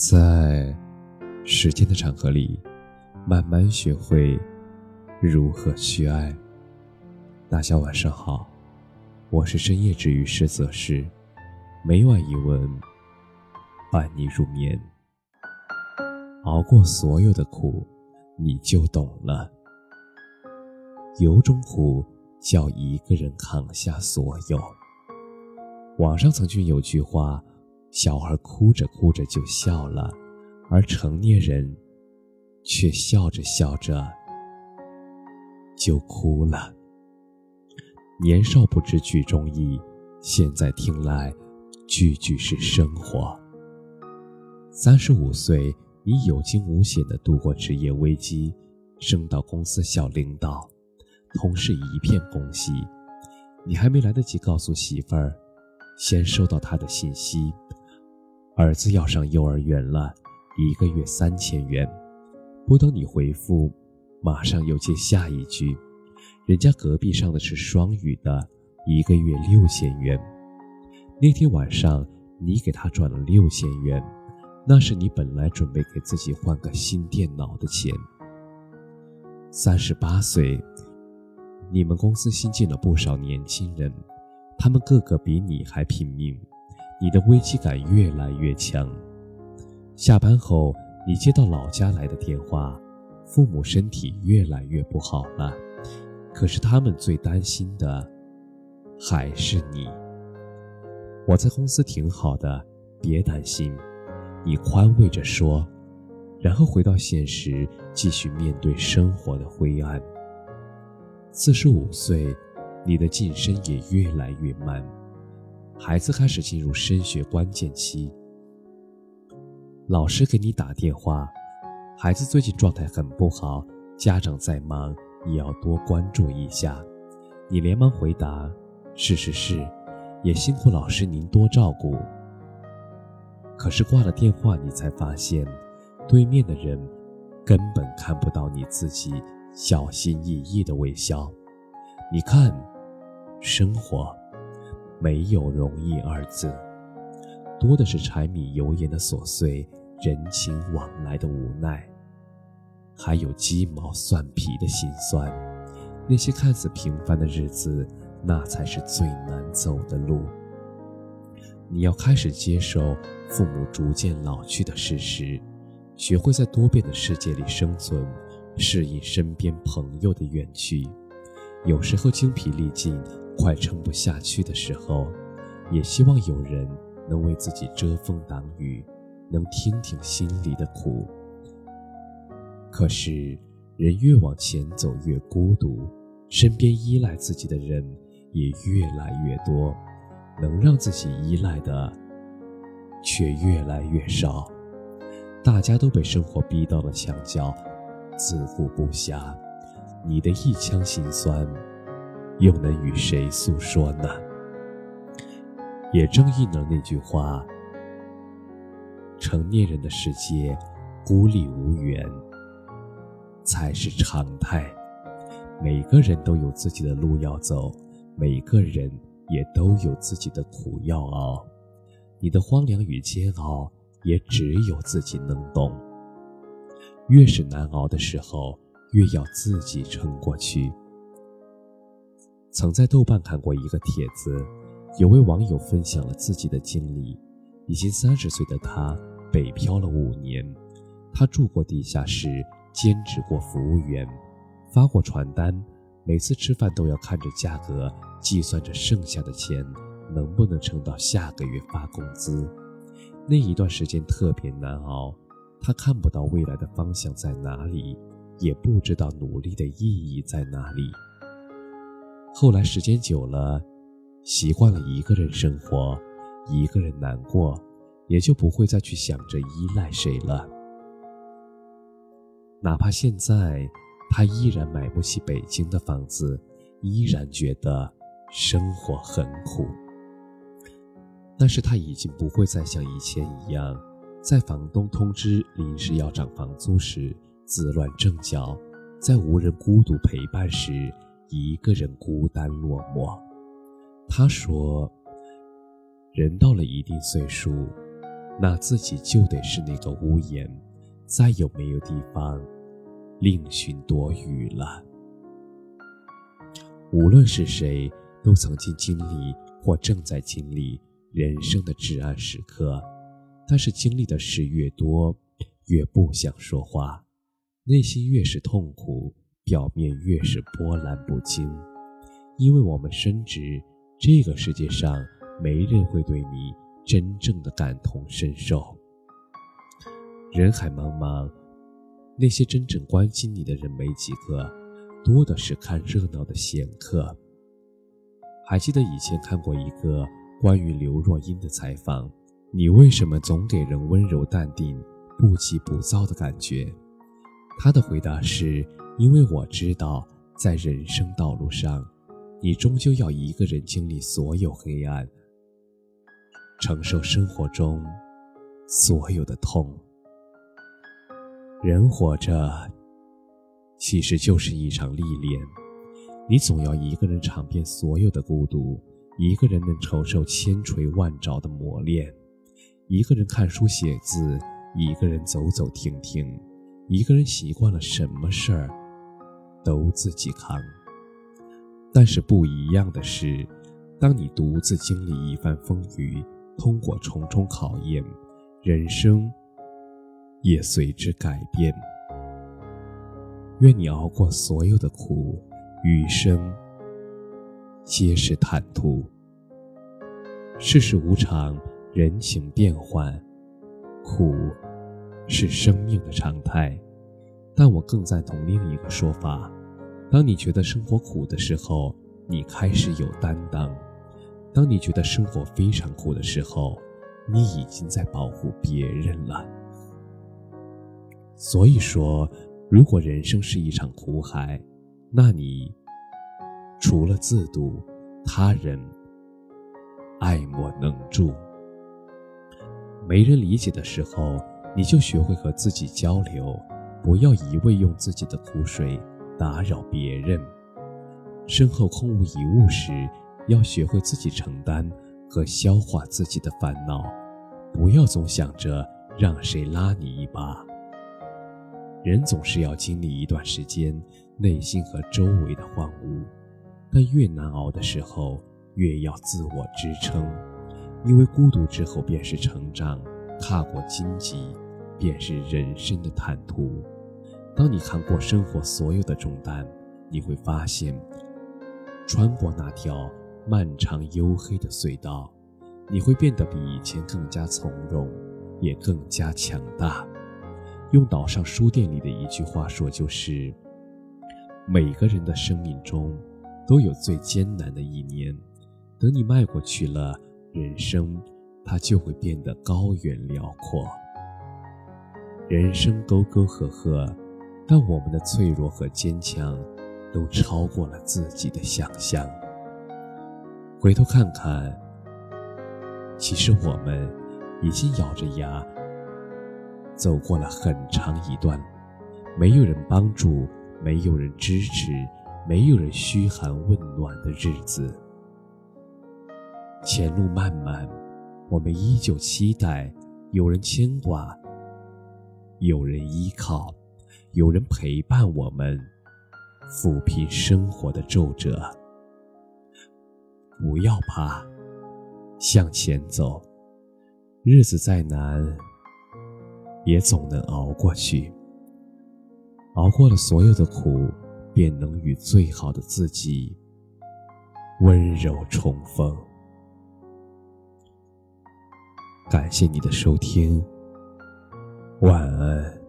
在时间的长河里，慢慢学会如何去爱。大家晚上好，我是深夜治愈师泽师，每晚一问，伴你入眠。熬过所有的苦，你就懂了。有种苦叫一个人扛下所有。网上曾经有句话。小孩哭着哭着就笑了，而成年人却笑着笑着就哭了。年少不知曲中意，现在听来句句是生活。三十五岁，你有惊无险的度过职业危机，升到公司小领导，同事一片恭喜。你还没来得及告诉媳妇儿，先收到他的信息。儿子要上幼儿园了，一个月三千元。不等你回复，马上又接下一句：“人家隔壁上的是双语的，一个月六千元。”那天晚上，你给他转了六千元，那是你本来准备给自己换个新电脑的钱。三十八岁，你们公司新进了不少年轻人，他们个个比你还拼命。你的危机感越来越强。下班后，你接到老家来的电话，父母身体越来越不好了。可是他们最担心的还是你。我在公司挺好的，别担心。你宽慰着说，然后回到现实，继续面对生活的灰暗。四十五岁，你的晋升也越来越慢。孩子开始进入升学关键期，老师给你打电话，孩子最近状态很不好，家长在忙，也要多关注一下。你连忙回答：“是是是，也辛苦老师您多照顾。”可是挂了电话，你才发现，对面的人根本看不到你自己小心翼翼的微笑。你看，生活。没有容易二字，多的是柴米油盐的琐碎，人情往来的无奈，还有鸡毛蒜皮的心酸。那些看似平凡的日子，那才是最难走的路。你要开始接受父母逐渐老去的事实，学会在多变的世界里生存，适应身边朋友的远去。有时候精疲力尽。快撑不下去的时候，也希望有人能为自己遮风挡雨，能听听心里的苦。可是，人越往前走越孤独，身边依赖自己的人也越来越多，能让自己依赖的却越来越少。大家都被生活逼到了墙角，自顾不暇。你的一腔心酸。又能与谁诉说呢？也正应了那句话：“成年人的世界，孤立无援才是常态。每个人都有自己的路要走，每个人也都有自己的苦要熬。你的荒凉与煎熬，也只有自己能懂。越是难熬的时候，越要自己撑过去。”曾在豆瓣看过一个帖子，有位网友分享了自己的经历。已经三十岁的他，北漂了五年。他住过地下室，兼职过服务员，发过传单。每次吃饭都要看着价格，计算着剩下的钱能不能撑到下个月发工资。那一段时间特别难熬，他看不到未来的方向在哪里，也不知道努力的意义在哪里。后来时间久了，习惯了一个人生活，一个人难过，也就不会再去想着依赖谁了。哪怕现在他依然买不起北京的房子，依然觉得生活很苦，但是他已经不会再像以前一样，在房东通知临时要涨房租时自乱阵脚，在无人孤独陪伴时。一个人孤单落寞，他说：“人到了一定岁数，那自己就得是那个屋檐，再有没有地方另寻躲雨了。无论是谁，都曾经经历或正在经历人生的至暗时刻，但是经历的事越多，越不想说话，内心越是痛苦，表面越是波澜不惊，因为我们深知这个世界上没人会对你真正的感同身受。人海茫茫，那些真正关心你的人没几个，多的是看热闹的闲客。还记得以前看过一个关于刘若英的采访，你为什么总给人温柔淡定、不急不躁的感觉？她的回答是：因为我知道，在人生道路上，你终究要一个人经历所有黑暗，承受生活中所有的痛。人活着，其实就是一场历练。你总要一个人尝遍所有的孤独，一个人能承受千锤万凿的磨练，一个人看书写字，一个人走走停停，一个人习惯了什么事儿都自己扛。但是不一样的是，当你独自经历一番风雨，通过重重考验，人生也随之改变。愿你熬过所有的苦。余生皆是坦途。世事无常，人情变幻，苦是生命的常态。但我更赞同另一个说法：当你觉得生活苦的时候，你开始有担当；当你觉得生活非常苦的时候，你已经在保护别人了。所以说，如果人生是一场苦海，那你除了自渡，他人爱莫能助。没人理解的时候，你就学会和自己交流，不要一味用自己的苦水打扰别人。身后空无一物时，要学会自己承担和消化自己的烦恼，不要总想着让谁拉你一把。人总是要经历一段时间内心和周围的荒芜，但越难熬的时候，越要自我支撑，因为孤独之后便是成长，踏过荆棘，便是人生的坦途。当你扛过生活所有的重担，你会发现，穿过那条漫长黝黑的隧道，你会变得比以前更加从容，也更加强大。用岛上书店里的一句话说，就是每个人的生命中都有最艰难的一年，等你迈过去了，人生它就会变得高远辽阔。人生沟沟壑壑，但我们的脆弱和坚强都超过了自己的想象。回头看看，其实我们已经咬着牙。走过了很长一段，没有人帮助，没有人支持，没有人嘘寒问暖的日子。前路漫漫，我们依旧期待有人牵挂，有人依靠，有人陪伴我们，抚平生活的皱褶。不要怕，向前走，日子再难。也总能熬过去，熬过了所有的苦，便能与最好的自己温柔重逢。感谢你的收听，晚安。